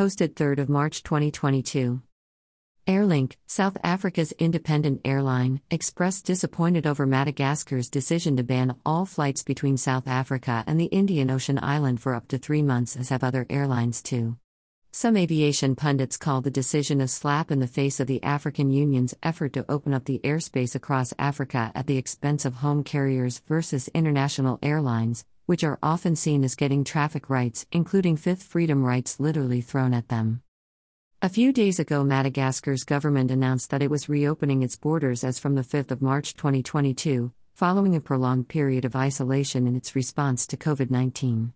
Posted 3rd of March 2022. Airlink, South Africa's independent airline, expressed disappointed over Madagascar's decision to ban all flights between South Africa and the Indian Ocean island for up to three months, as have other airlines too. Some aviation pundits call the decision a slap in the face of the African Union's effort to open up the airspace across Africa at the expense of home carriers versus international airlines, which are often seen as getting traffic rights, including fifth freedom rights, literally thrown at them. A few days ago, Madagascar's government announced that it was reopening its borders as from the 5th of March 2022, following a prolonged period of isolation in its response to COVID 19.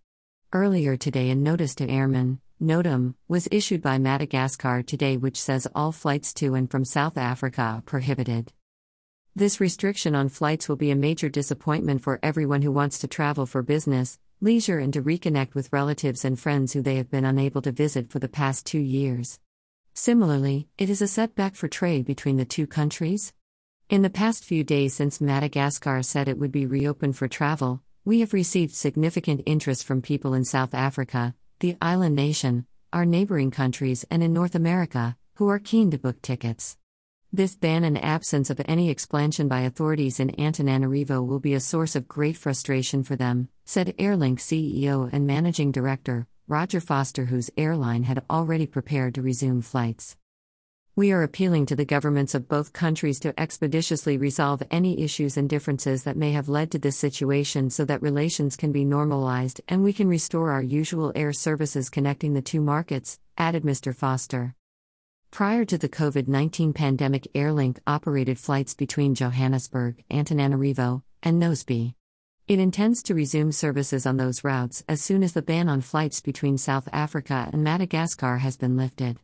Earlier today, a notice to airmen, NOTAM, was issued by Madagascar today which says all flights to and from South Africa are prohibited. This restriction on flights will be a major disappointment for everyone who wants to travel for business, leisure, and to reconnect with relatives and friends who they have been unable to visit for the past two years. Similarly, it is a setback for trade between the two countries. In the past few days since Madagascar said it would be reopened for travel, we have received significant interest from people in South Africa, the island nation, our neighboring countries, and in North America, who are keen to book tickets. This ban and absence of any expansion by authorities in Antananarivo will be a source of great frustration for them, said Airlink CEO and Managing Director, Rodger Foster, whose airline had already prepared to resume flights. We are appealing to the governments of both countries to expeditiously resolve any issues and differences that may have led to this situation so that relations can be normalized and we can restore our usual air services connecting the two markets, added Mr. Foster. Prior to the COVID 19 pandemic, Airlink operated flights between Johannesburg, Antananarivo, and Nosy Be. It intends to resume services on those routes as soon as the ban on flights between South Africa and Madagascar has been lifted.